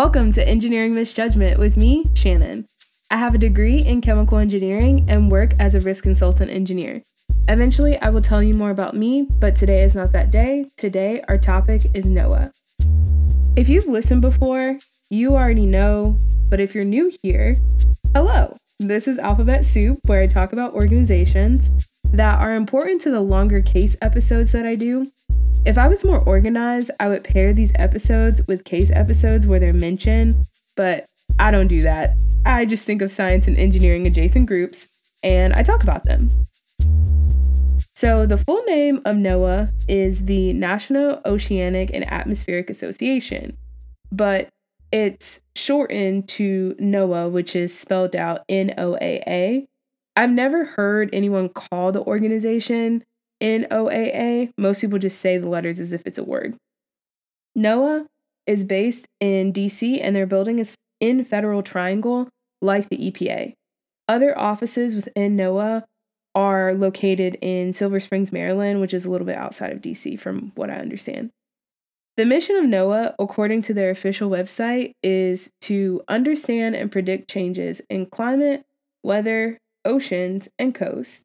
Welcome to Engineering Misjudgment with me, Shannon. I have a degree in chemical engineering and work as a risk consultant engineer. Eventually, I will tell you more about me, but today is not that day. Today, our topic is NOAA. If you've listened before, you already know, but if you're new here, hello. This is Alphabet Soup, where I talk about organizations that are important to the longer case episodes that I do if I was more organized, I would pair these episodes with case episodes where they're mentioned, but I don't do that. I just think of science and engineering adjacent groups and I talk about them. So, the full name of NOAA is the National Oceanic and Atmospheric Association, but it's shortened to NOAA, which is spelled out N O A A. I've never heard anyone call the organization NOAA, most people just say the letters as if it's a word. NOAA is based in DC and their building is in Federal Triangle, like the EPA. Other offices within NOAA are located in Silver Springs, Maryland, which is a little bit outside of DC from what I understand. The mission of NOAA, according to their official website, is to understand and predict changes in climate, weather, oceans, and coasts,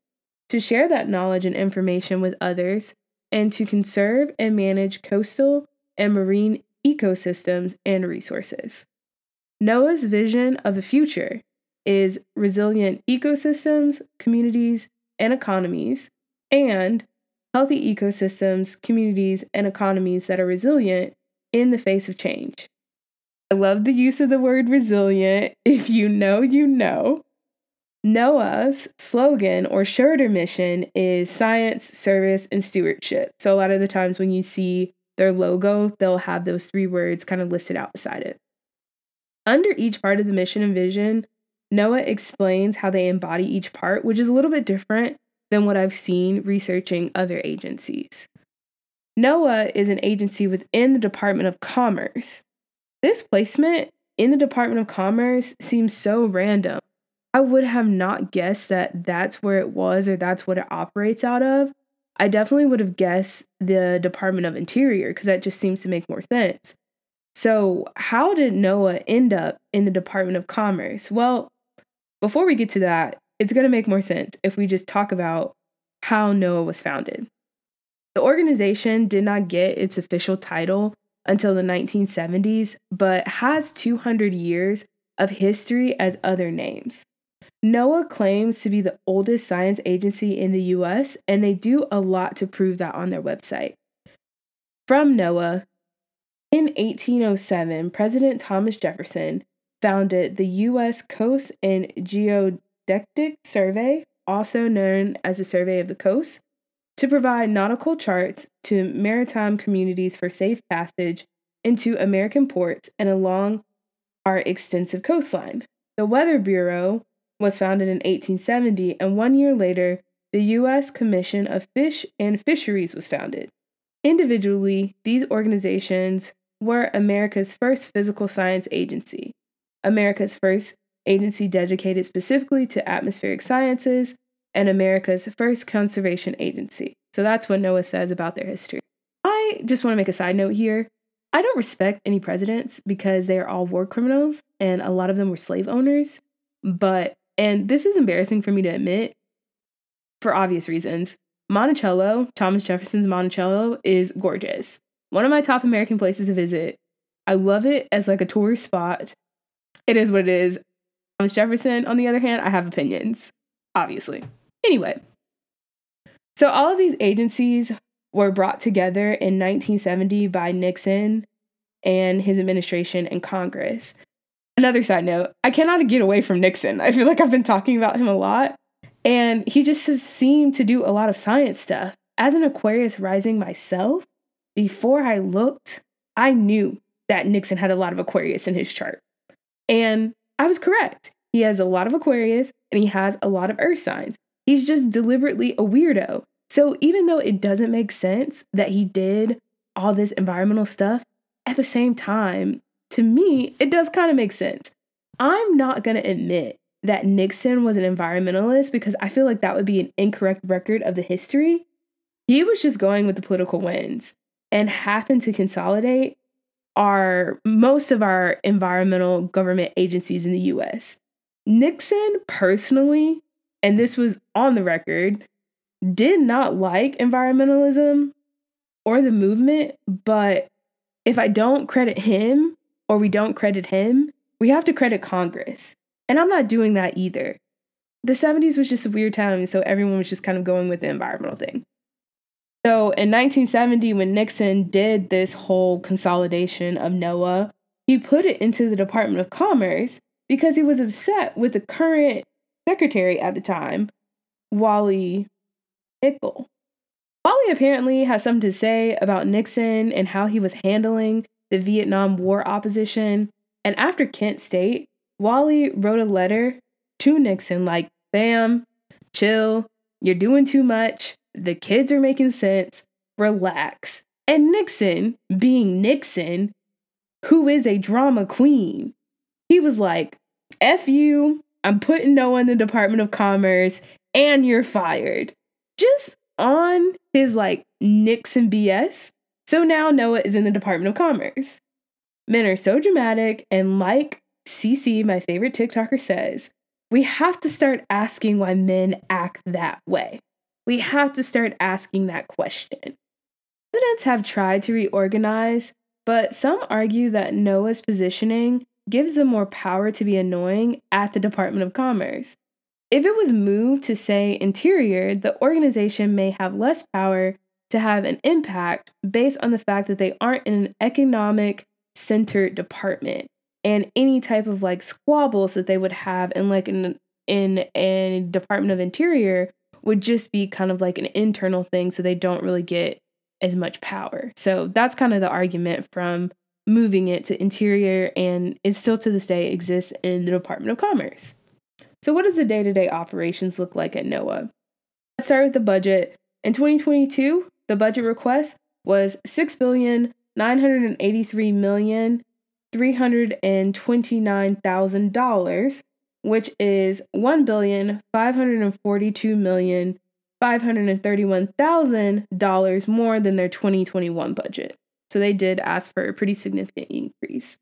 to share that knowledge and information with others, and to conserve and manage coastal and marine ecosystems and resources. NOAA's vision of the future is resilient ecosystems, communities, and economies, and healthy ecosystems, communities, and economies that are resilient in the face of change. I love the use of the word resilient. If you know, you know. NOAA's slogan or shorter mission is science, service, and stewardship. So a lot of the times when you see their logo, they'll have those three words kind of listed out beside it. Under each part of the mission and vision, NOAA explains how they embody each part, which is a little bit different than what I've seen researching other agencies. NOAA is an agency within the Department of Commerce. This placement in the Department of Commerce seems so random I would have not guessed that that's where it was or that's what it operates out of. I definitely would have guessed the Department of Interior because that just seems to make more sense. So, how did NOAA end up in the Department of Commerce? Well, before we get to that, it's going to make more sense if we just talk about how NOAA was founded. The organization did not get its official title until the 1970s, but has 200 years of history as other names. NOAA claims to be the oldest science agency in the US, and they do a lot to prove that on their website. From NOAA, in 1807, President Thomas Jefferson founded the U.S. Coast and Geodetic Survey, also known as the Survey of the Coast, to provide nautical charts to maritime communities for safe passage into American ports and along our extensive coastline. The Weather Bureau was founded in 1870, and one year later, the U.S. Commission of Fish and Fisheries was founded. Individually, these organizations were America's first physical science agency, America's first agency dedicated specifically to atmospheric sciences, and America's first conservation agency. So that's what NOAA says about their history. I just want to make a side note here. I don't respect any presidents because they are all war criminals and a lot of them were slave owners. But and this is embarrassing for me to admit for obvious reasons. Monticello, Thomas Jefferson's Monticello, is gorgeous. One of my top American places to visit. I love it as like a tourist spot. It is what it is. Thomas Jefferson, on the other hand, I have opinions, obviously. Anyway, so all of these agencies were brought together in 1970 by Nixon and his administration and Congress. Another side note, I cannot get away from Nixon. I feel like I've been talking about him a lot. And he just seemed to do a lot of science stuff. As an Aquarius rising myself, before I looked, I knew that Nixon had a lot of Aquarius in his chart. And I was correct. He has a lot of Aquarius and he has a lot of Earth signs. He's just deliberately a weirdo. So even though it doesn't make sense that he did all this environmental stuff, at the same time, to me, it does kind of make sense. I'm not going to admit that Nixon was an environmentalist because I feel like that would be an incorrect record of the history. He was just going with the political winds and happened to consolidate are most of our environmental government agencies in the US. Nixon personally, and this was on the record, did not like environmentalism or the movement, but if I don't credit him or we don't credit him, we have to credit Congress. And I'm not doing that either. The 70s was just a weird time, so everyone was just kind of going with the environmental thing. So in 1970, when Nixon did this whole consolidation of NOAA, he put it into the Department of Commerce because he was upset with the current secretary at the time, Wally Hickel. Wally apparently had something to say about Nixon and how he was handling the Vietnam War opposition. And after Kent State, Wally wrote a letter to Nixon like, bam, chill, you're doing too much, the kids are making sense, relax. And Nixon, being Nixon, who is a drama queen, he was like, F you, I'm putting NOAA in the Department of Commerce, and you're fired. Just on his like Nixon BS. So now NOAA is in the Department of Commerce. Men are so dramatic, and like CC, my favorite TikToker, says, we have to start asking why men act that way. We have to start asking that question. Presidents have tried to reorganize, but some argue that NOAA's positioning gives them more power to be annoying at the Department of Commerce. If it was moved to, say, Interior, the organization may have less power to have an impact based on the fact that they aren't in an economic centered department and any type of like squabbles that they would have in like in in a department of interior would just be kind of like an internal thing so they don't really get as much power. So that's kind of the argument from moving it to interior and it still to this day exists in the Department of Commerce. So what does the day-to-day operations look like at NOAA? Let's start with the budget. In 2022, the budget request was six billion nine hundred and eighty-three million three hundred and twenty-nine thousand dollars, which is one billion five hundred and forty-two million five hundred and thirty-one thousand dollars more than their 2021 budget. So they did ask for a pretty significant increase.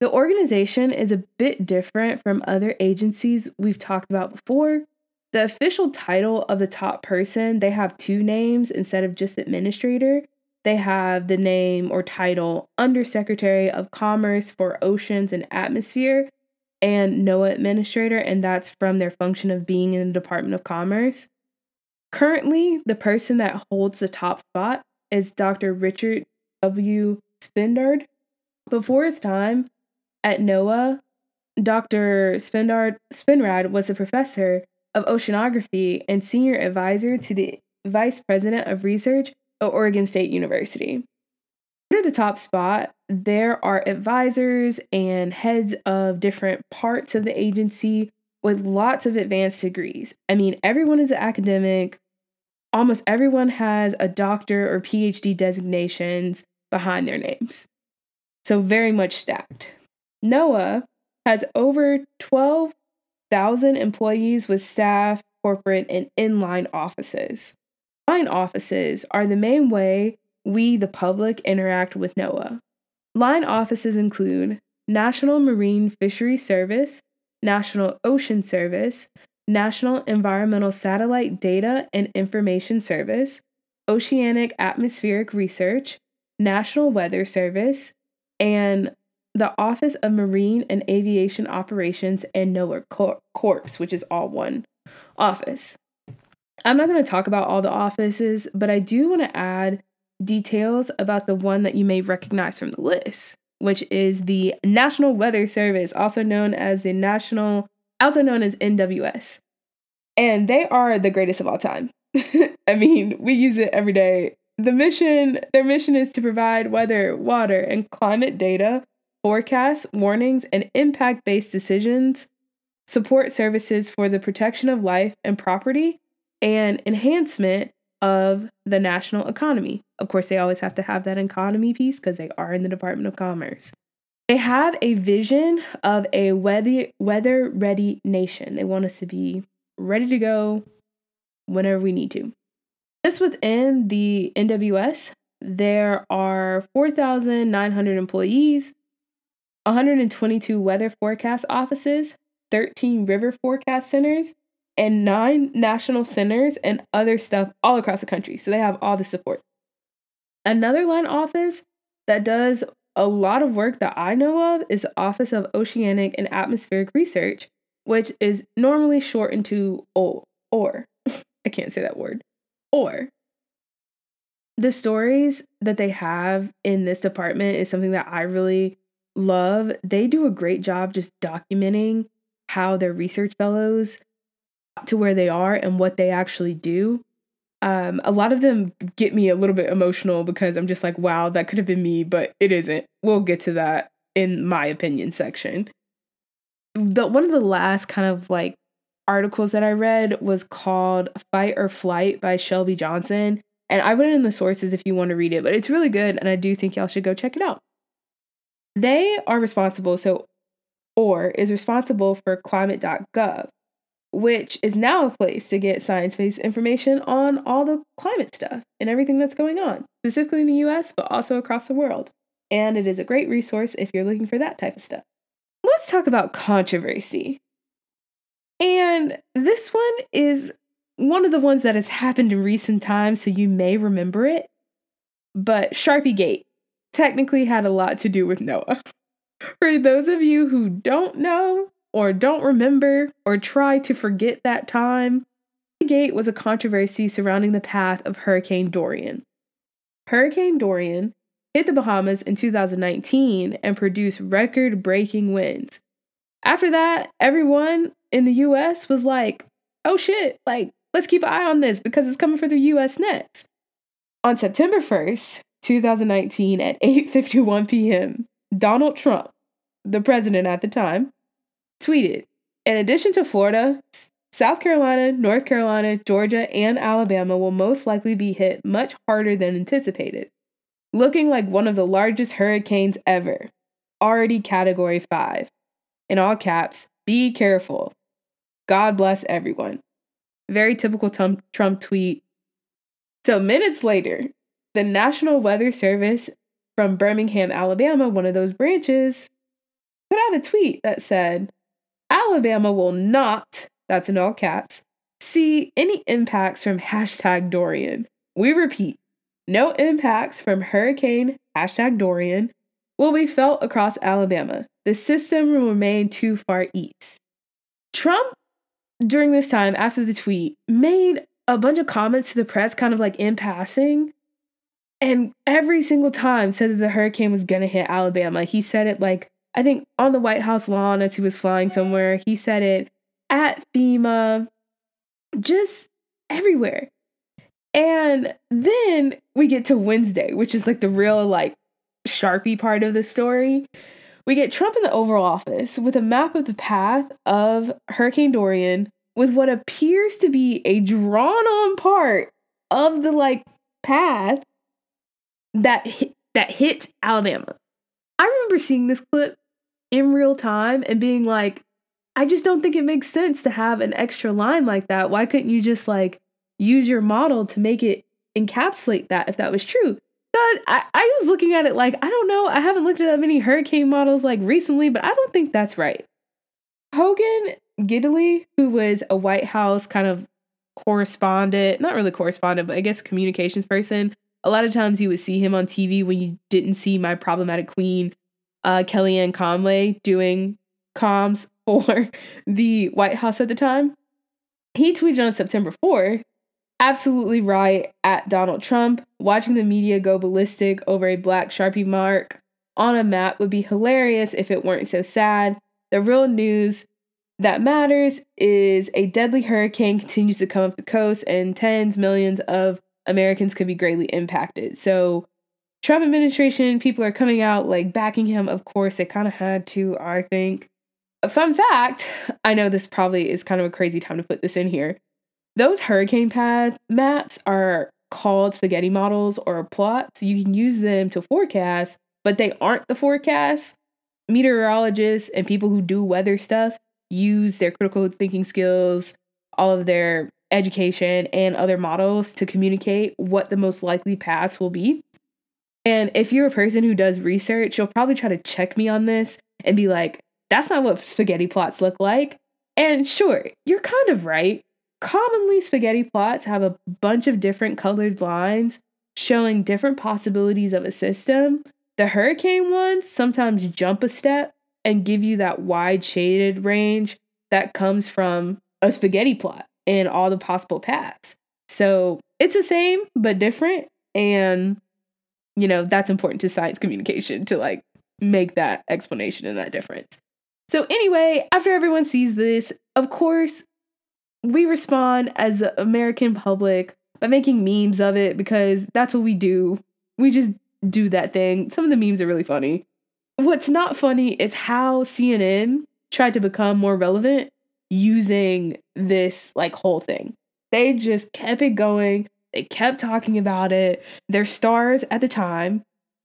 The organization is a bit different from other agencies we've talked about before. The official title of the top person, they have two names instead of just administrator. They have the name or title Undersecretary of Commerce for Oceans and Atmosphere and NOAA Administrator, and that's from their function of being in the Department of Commerce. Currently, the person that holds the top spot is Dr. Richard W. Spindard. Before his time at NOAA, Dr. Spindard, Spinrad was a professor of oceanography and senior advisor to the vice president of research at Oregon State University. Under the top spot, there are advisors and heads of different parts of the agency with lots of advanced degrees. I mean, everyone is an academic. Almost everyone has a doctor or PhD designations behind their names. So, very much stacked. NOAA has over 12,000 employees with staff, corporate, and inline offices. Line offices are the main way we, the public, interact with NOAA. Line offices include National Marine Fisheries Service, National Ocean Service, National Environmental Satellite Data and Information Service, Oceanic Atmospheric Research, National Weather Service, and the Office of Marine and Aviation Operations and NOAA Cor- Corps, which is all one office. I'm not going to talk about all the offices, but I do want to add details about the one that you may recognize from the list, which is the National Weather Service, also known as the National, also known as NWS. And they are the greatest of all time. I mean, we use it every day the mission, their mission is to provide weather, water, and climate data, forecasts, warnings, and impact-based decisions, support services for the protection of life and property, and enhancement of the national economy. Of course, they always have to have that economy piece because they are in the Department of Commerce. They have a vision of a weather weather ready nation. They want us to be ready to go whenever we need to. Just within the NWS, there are 4,900 employees, 122 weather forecast offices, 13 river forecast centers, and nine national centers and other stuff all across the country. So they have all the support. Another line office that does a lot of work that I know of is the Office of Oceanic and Atmospheric Research, which is normally shortened to O or I can't say that word. Or the stories that they have in this department is something that I really love. They do a great job just documenting how their research fellows to where they are and what they actually do. Um, a lot of them get me a little bit emotional because I'm just like, wow, that could have been me, but it isn't. We'll get to that in my opinion section. The one of the last kind of like articles that I read was called Fight or Flight by Shelby Johnson. And I put it in the sources if you want to read it, but it's really good and I do think y'all should go check it out. They are responsible, so OR is responsible for climate.gov, which is now a place to get science based information on all the climate stuff and everything that's going on, specifically in the US, but also across the world. And it is a great resource if you're looking for that type of stuff. Let's talk about controversy. And this one is one of the ones that has happened in recent times, so you may remember it. But Sharpie Gate technically had a lot to do with NOAA. For those of you who don't know, or don't remember, or try to forget that time, the Gate was a controversy surrounding the path of Hurricane Dorian. Hurricane Dorian hit the Bahamas in 2019 and produced record breaking winds. After that, everyone in the US was like, oh shit, like, let's keep an eye on this because it's coming for the US next. On September 1st, 2019 at 8:51 p.m., Donald Trump, the president at the time, tweeted, "In addition to Florida, South Carolina, North Carolina, Georgia, and Alabama will most likely be hit much harder than anticipated, looking like one of the largest hurricanes ever, already category 5. In all caps, be careful. God bless everyone." Very typical Trump tweet. So minutes later, the National Weather Service from Birmingham, Alabama, one of those branches, put out a tweet that said, Alabama will not, that's in all caps, see any impacts from hashtag Dorian. We repeat, no impacts from Hurricane hashtag Dorian will be felt across Alabama. The system will remain too far east. Trump, during this time after the tweet, made a bunch of comments to the press, kind of like in passing, and every single time said that the hurricane was gonna hit Alabama. He said it like I think on the White House lawn as he was flying somewhere. He said it at FEMA, just everywhere. And then we get to Wednesday, which is like the real like sharpie part of the story. We get Trump in the Oval Office with a map of the path of Hurricane Dorian with what appears to be a drawn on part of the like path that hit, that hits Alabama. I remember seeing this clip in real time and being like, I just don't think it makes sense to have an extra line like that. Why couldn't you just like use your model to make it encapsulate that if that was true? But I, I was looking at it like, I don't know. I haven't looked at that many hurricane models like recently, but I don't think that's right. Hogan Gidley, who was a White House kind of correspondent, not really correspondent, but I guess communications person, a lot of times you would see him on TV when you didn't see my problematic queen, uh, Kellyanne Conway, doing comms for the White House at the time. He tweeted on September 4th, absolutely right at Donald Trump. Watching the media go ballistic over a black Sharpie mark on a map would be hilarious if it weren't so sad. The real news that matters is a deadly hurricane continues to come up the coast and tens, millions of Americans could be greatly impacted. So, Trump administration, people are coming out like backing him. Of course, they kind of had to, I think. Fun fact I know this probably is kind of a crazy time to put this in here. Those hurricane path maps are called spaghetti models or plots. You can use them to forecast, but they aren't the forecast. Meteorologists and people who do weather stuff use their critical thinking skills, all of their education and other models to communicate what the most likely paths will be. And if you're a person who does research, you'll probably try to check me on this and be like, that's not what spaghetti plots look like. And sure, you're kind of right. Commonly, spaghetti plots have a bunch of different colored lines showing different possibilities of a system. The hurricane ones sometimes jump a step and give you that wide shaded range that comes from a spaghetti plot and all the possible paths. So it's the same but different. And, you know, that's important to science communication to like make that explanation and that difference. So, anyway, after everyone sees this, of course, we respond as the American public by making memes of it because that's what we do. We just do that thing. Some of the memes are really funny. What's not funny is how CNN tried to become more relevant using this like whole thing. They just kept it going. They kept talking about it. Their stars at the time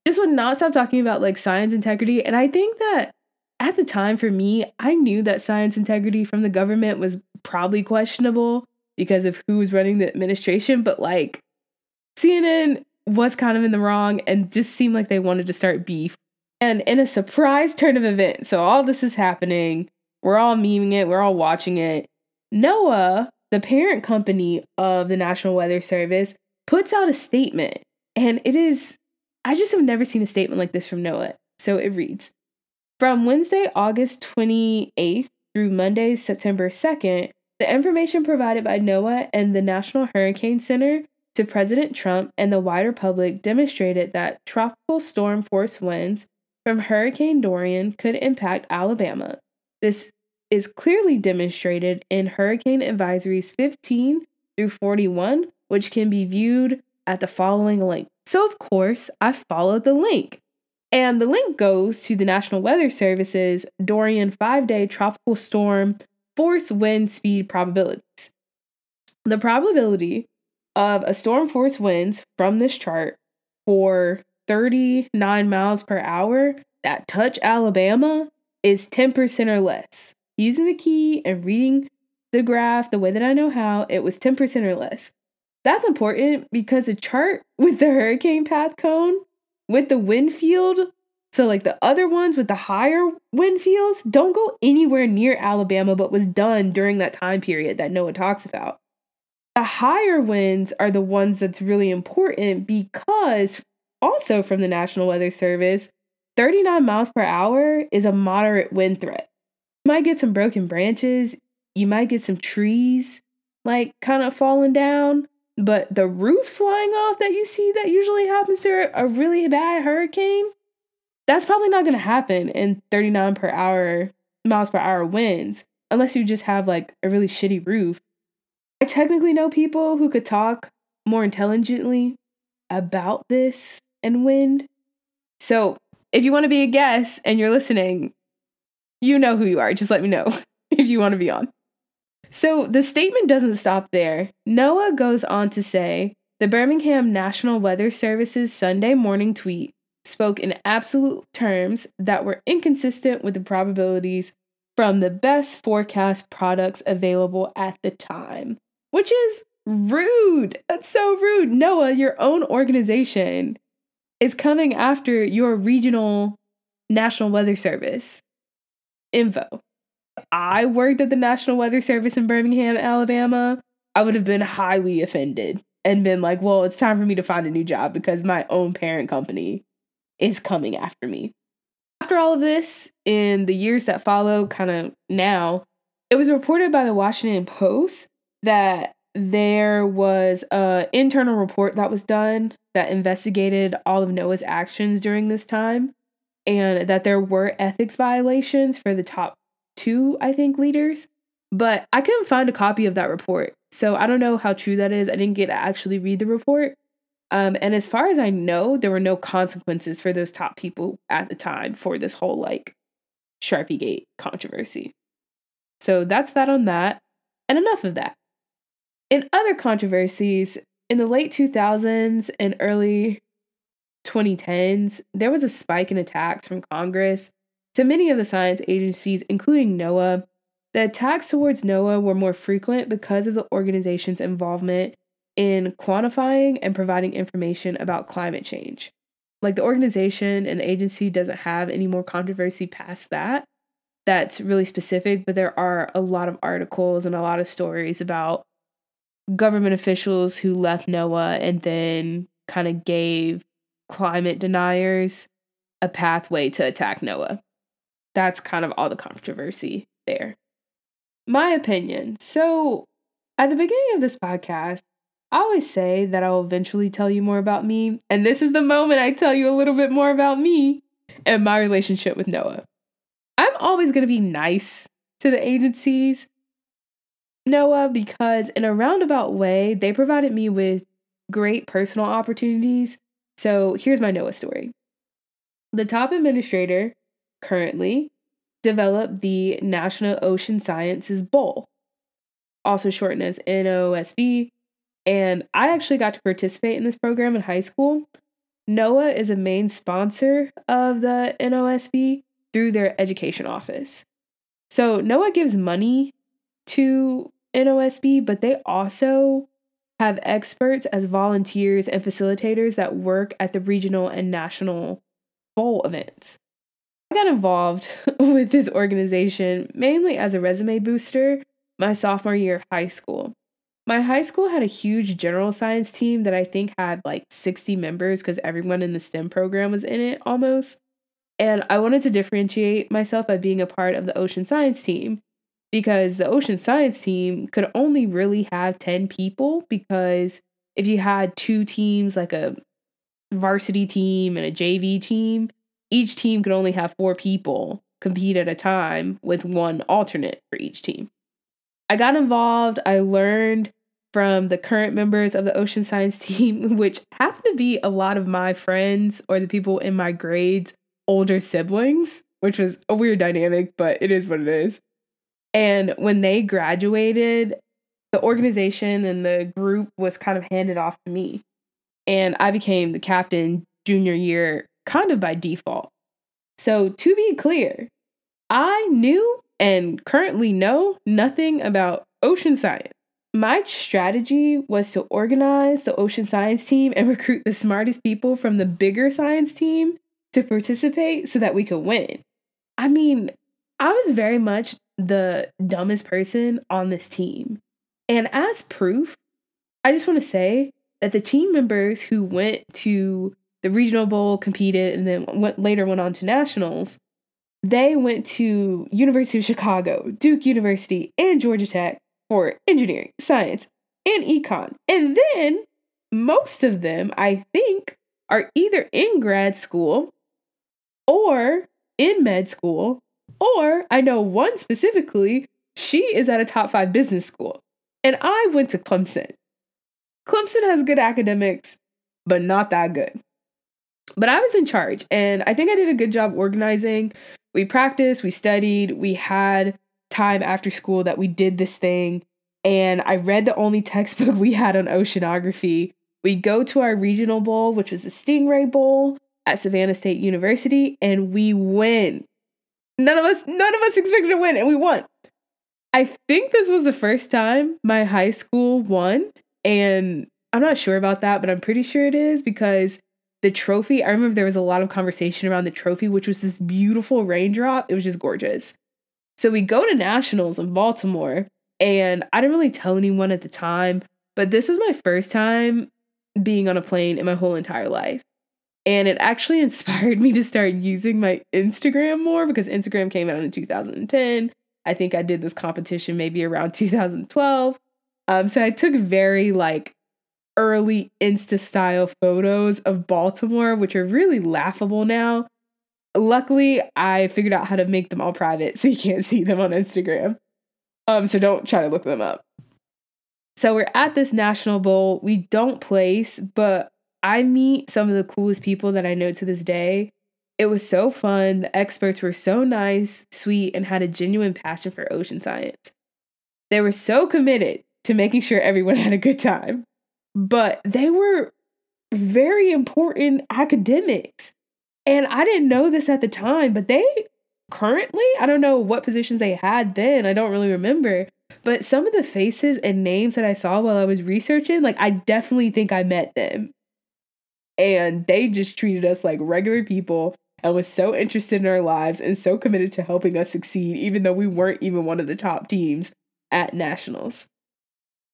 just would not stop talking about like science integrity. And I think that at the time for me, I knew that science integrity from the government was probably questionable because of who was running the administration, but like CNN was kind of in the wrong and just seemed like they wanted to start beef. And in a surprise turn of events, so all this is happening, we're all memeing it, we're all watching it. NOAA, the parent company of the National Weather Service, puts out a statement. And it is, I just have never seen a statement like this from NOAA. So it reads From Wednesday, August 28th through Monday, September 2nd, the information provided by NOAA and the National Hurricane Center to President Trump and the wider public demonstrated that tropical storm force winds from Hurricane Dorian could impact Alabama. This is clearly demonstrated in Hurricane Advisories 15 through 41, which can be viewed at the following link. So, of course, I followed the link. And the link goes to the National Weather Service's Dorian five day tropical storm force wind speed probabilities. The probability of a storm force winds from this chart for 39 miles per hour that touch Alabama is 10% or less. Using the key and reading the graph the way that I know how, it was 10% or less. That's important because a chart with the hurricane path cone with the wind field so, like the other ones with the higher wind fields don't go anywhere near Alabama, but was done during that time period that NOAA talks about. The higher winds are the ones that's really important because, also from the National Weather Service, 39 miles per hour is a moderate wind threat. Might get some broken branches, you might get some trees like kind of falling down, but the roofs flying off that you see that usually happens to a really bad hurricane that's probably not going to happen in 39 per hour miles per hour winds unless you just have like a really shitty roof. I technically know people who could talk more intelligently about this and wind. So, if you want to be a guest and you're listening, you know who you are. Just let me know if you want to be on. So, the statement doesn't stop there. NOAA goes on to say the Birmingham National Weather Service's Sunday morning tweet spoke in absolute terms that were inconsistent with the probabilities from the best forecast products available at the time, which is rude. That's so rude. NOAA, your own organization, is coming after your regional National Weather Service info. I worked at the National Weather Service in Birmingham, Alabama. I would have been highly offended and been like, well, it's time for me to find a new job because my own parent company is coming after me. After all of this, in the years that follow, kind of now, it was reported by the Washington Post that there was an internal report that was done that investigated all of NOAA's actions during this time and that there were ethics violations for the top two, I think, leaders. But I couldn't find a copy of that report. So I don't know how true that is. I didn't get to actually read the report. Um, and as far as I know, there were no consequences for those top people at the time for this whole like Sharpie Gate controversy. So that's that on that. And enough of that. In other controversies, in the late 2000s and early 2010s, there was a spike in attacks from Congress to many of the science agencies, including NOAA. The attacks towards NOAA were more frequent because of the organization's involvement in quantifying and providing information about climate change. like the organization and the agency doesn't have any more controversy past that. That's really specific, but there are a lot of articles and a lot of stories about government officials who left NOAA and then kind of gave climate deniers a pathway to attack NOAA. That's kind of all the controversy there. My opinion. So, at the beginning of this podcast, I always say that I will eventually tell you more about me. And this is the moment I tell you a little bit more about me and my relationship with NOAA. I'm always going to be nice to the agencies, NOAA, because in a roundabout way, they provided me with great personal opportunities. So here's my NOAA story. The top administrator currently developed the National Ocean Sciences Bowl, also shortened as NOSB, and I actually got to participate in this program in high school. NOAA is a main sponsor of the NOSB through their education office. So NOAA gives money to NOSB, but they also have experts as volunteers and facilitators that work at the regional and national bowl events. I got involved with this organization mainly as a resume booster my sophomore year of high school. My high school had a huge general science team that I think had like 60 members because everyone in the STEM program was in it almost. And I wanted to differentiate myself by being a part of the ocean science team because the ocean science team could only really have 10 people because if you had two teams, like a varsity team and a JV team, each team could only have four people compete at a time with one alternate for each team. I got involved, I learned from the current members of the ocean science team, which happen to be a lot of my friends or the people in my grades' older siblings, which was a weird dynamic, but it is what it is. And when they graduated, the organization and the group was kind of handed off to me. And I became the captain junior year kind of by default. So, to be clear, I knew and currently know nothing about ocean science my strategy was to organize the ocean science team and recruit the smartest people from the bigger science team to participate so that we could win. I mean, I was very much the dumbest person on this team. And as proof, I just want to say that the team members who went to the regional bowl competed and then went later went on to nationals they went to university of chicago duke university and georgia tech for engineering, science, and econ. And then most of them, I think, are either in grad school or in med school, or I know one specifically, she is at a top five business school. And I went to Clemson. Clemson has good academics, but not that good. But I was in charge, and I think I did a good job organizing. We practiced, we studied, we had time after school that we did this thing. And I read the only textbook we had on oceanography. We go to our regional bowl, which was the Stingray Bowl at Savannah State University, and we win. None of us, none of us expected to win, and we won. I think this was the first time my high school won, and I'm not sure about that, but I'm pretty sure it is because the trophy, I remember there was a lot of conversation around the trophy, which was this beautiful raindrop. It was just gorgeous. So we go to nationals in Baltimore, and I didn't really tell anyone at the time, but this was my first time being on a plane in my whole entire life. And it actually inspired me to start using my Instagram more because Instagram came out in 2010. I think I did this competition maybe around 2012. Um, so I took very like early Insta style photos of Baltimore, which are really laughable now. Luckily, I figured out how to make them all private so you can't see them on Instagram. Um, so don't try to look them up. So we're at this national bowl. We don't place, but I meet some of the coolest people that I know to this day. It was so fun. The experts were so nice, sweet, and had a genuine passion for ocean science. They were so committed to making sure everyone had a good time, but they were very important academics. And I didn't know this at the time, but they currently, I don't know what positions they had then. I don't really remember. But some of the faces and names that I saw while I was researching, like I definitely think I met them. And they just treated us like regular people and was so interested in our lives and so committed to helping us succeed, even though we weren't even one of the top teams at nationals.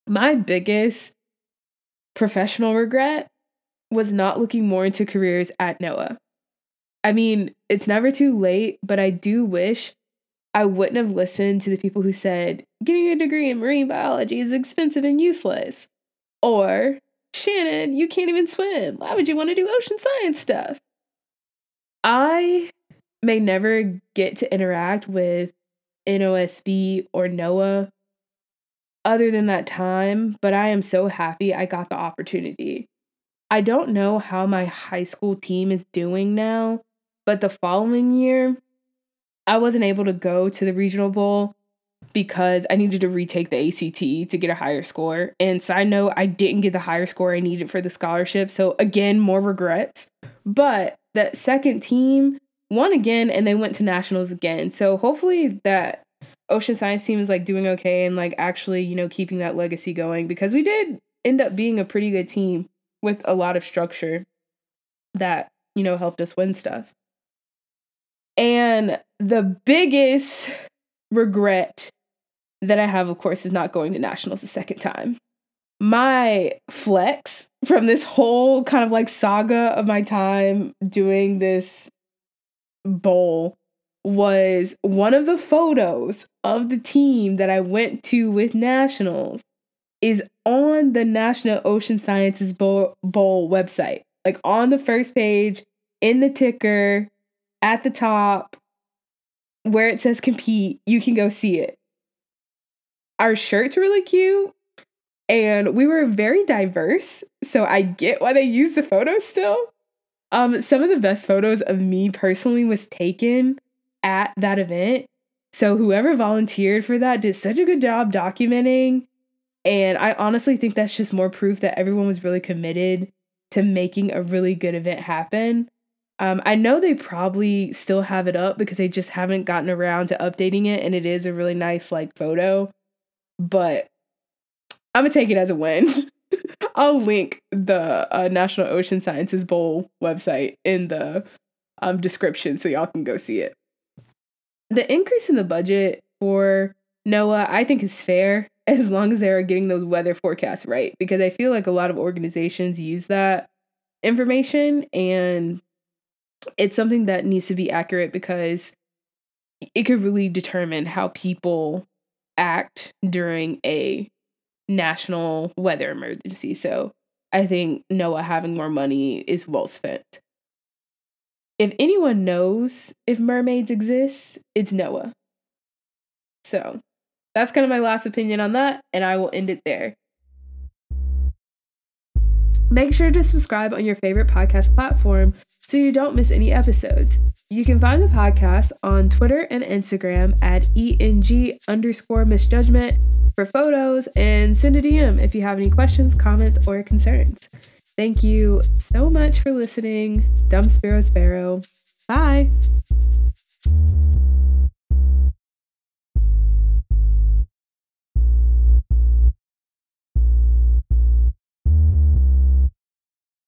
My biggest professional regret was not looking more into careers at NOAA. I mean, it's never too late, but I do wish I wouldn't have listened to the people who said getting a degree in marine biology is expensive and useless. Or, Shannon, you can't even swim. Why would you want to do ocean science stuff? I may never get to interact with NOSB or NOAA other than that time, but I am so happy I got the opportunity. I don't know how my high school team is doing now, but the following year, I wasn't able to go to the regional bowl because I needed to retake the ACT to get a higher score. And side note, I didn't get the higher score I needed for the scholarship. So again, more regrets. But that second team won again and they went to nationals again. So hopefully that ocean science team is like doing okay and like actually, you know, keeping that legacy going because we did end up being a pretty good team with a lot of structure that, you know, helped us win stuff. And the biggest regret that I have, of course, is not going to nationals a second time. My flex from this whole kind of like saga of my time doing this bowl was one of the photos of the team that I went to with nationals is on the National Ocean Sciences Bowl, Bowl website. Like on the first page, in the ticker, at the top, where it says compete, you can go see it. Our shirt's really cute and we were very diverse. So I get why they use the photos still. Um, some of the best photos of me personally was taken at that event. So whoever volunteered for that did such a good job documenting. And I honestly think that's just more proof that everyone was really committed to making a really good event happen. Um, I know they probably still have it up because they just haven't gotten around to updating it, and it is a really nice like photo. But I'm gonna take it as a win. I'll link the uh, National Ocean Sciences Bowl website in the um, description so y'all can go see it. The increase in the budget for NOAA, I think, is fair as long as they're getting those weather forecasts right because I feel like a lot of organizations use that information and it's something that needs to be accurate because it could really determine how people act during a national weather emergency. So I think NOAA having more money is well spent. If anyone knows if mermaids exist, it's NOAA. So that's kind of my last opinion on that, and I will end it there. Make sure to subscribe on your favorite podcast platform so you don't miss any episodes. You can find the podcast on Twitter and Instagram at ENG underscore misjudgment for photos and send a DM if you have any questions, comments, or concerns. Thank you so much for listening. Dumb Sparrow Sparrow. Bye.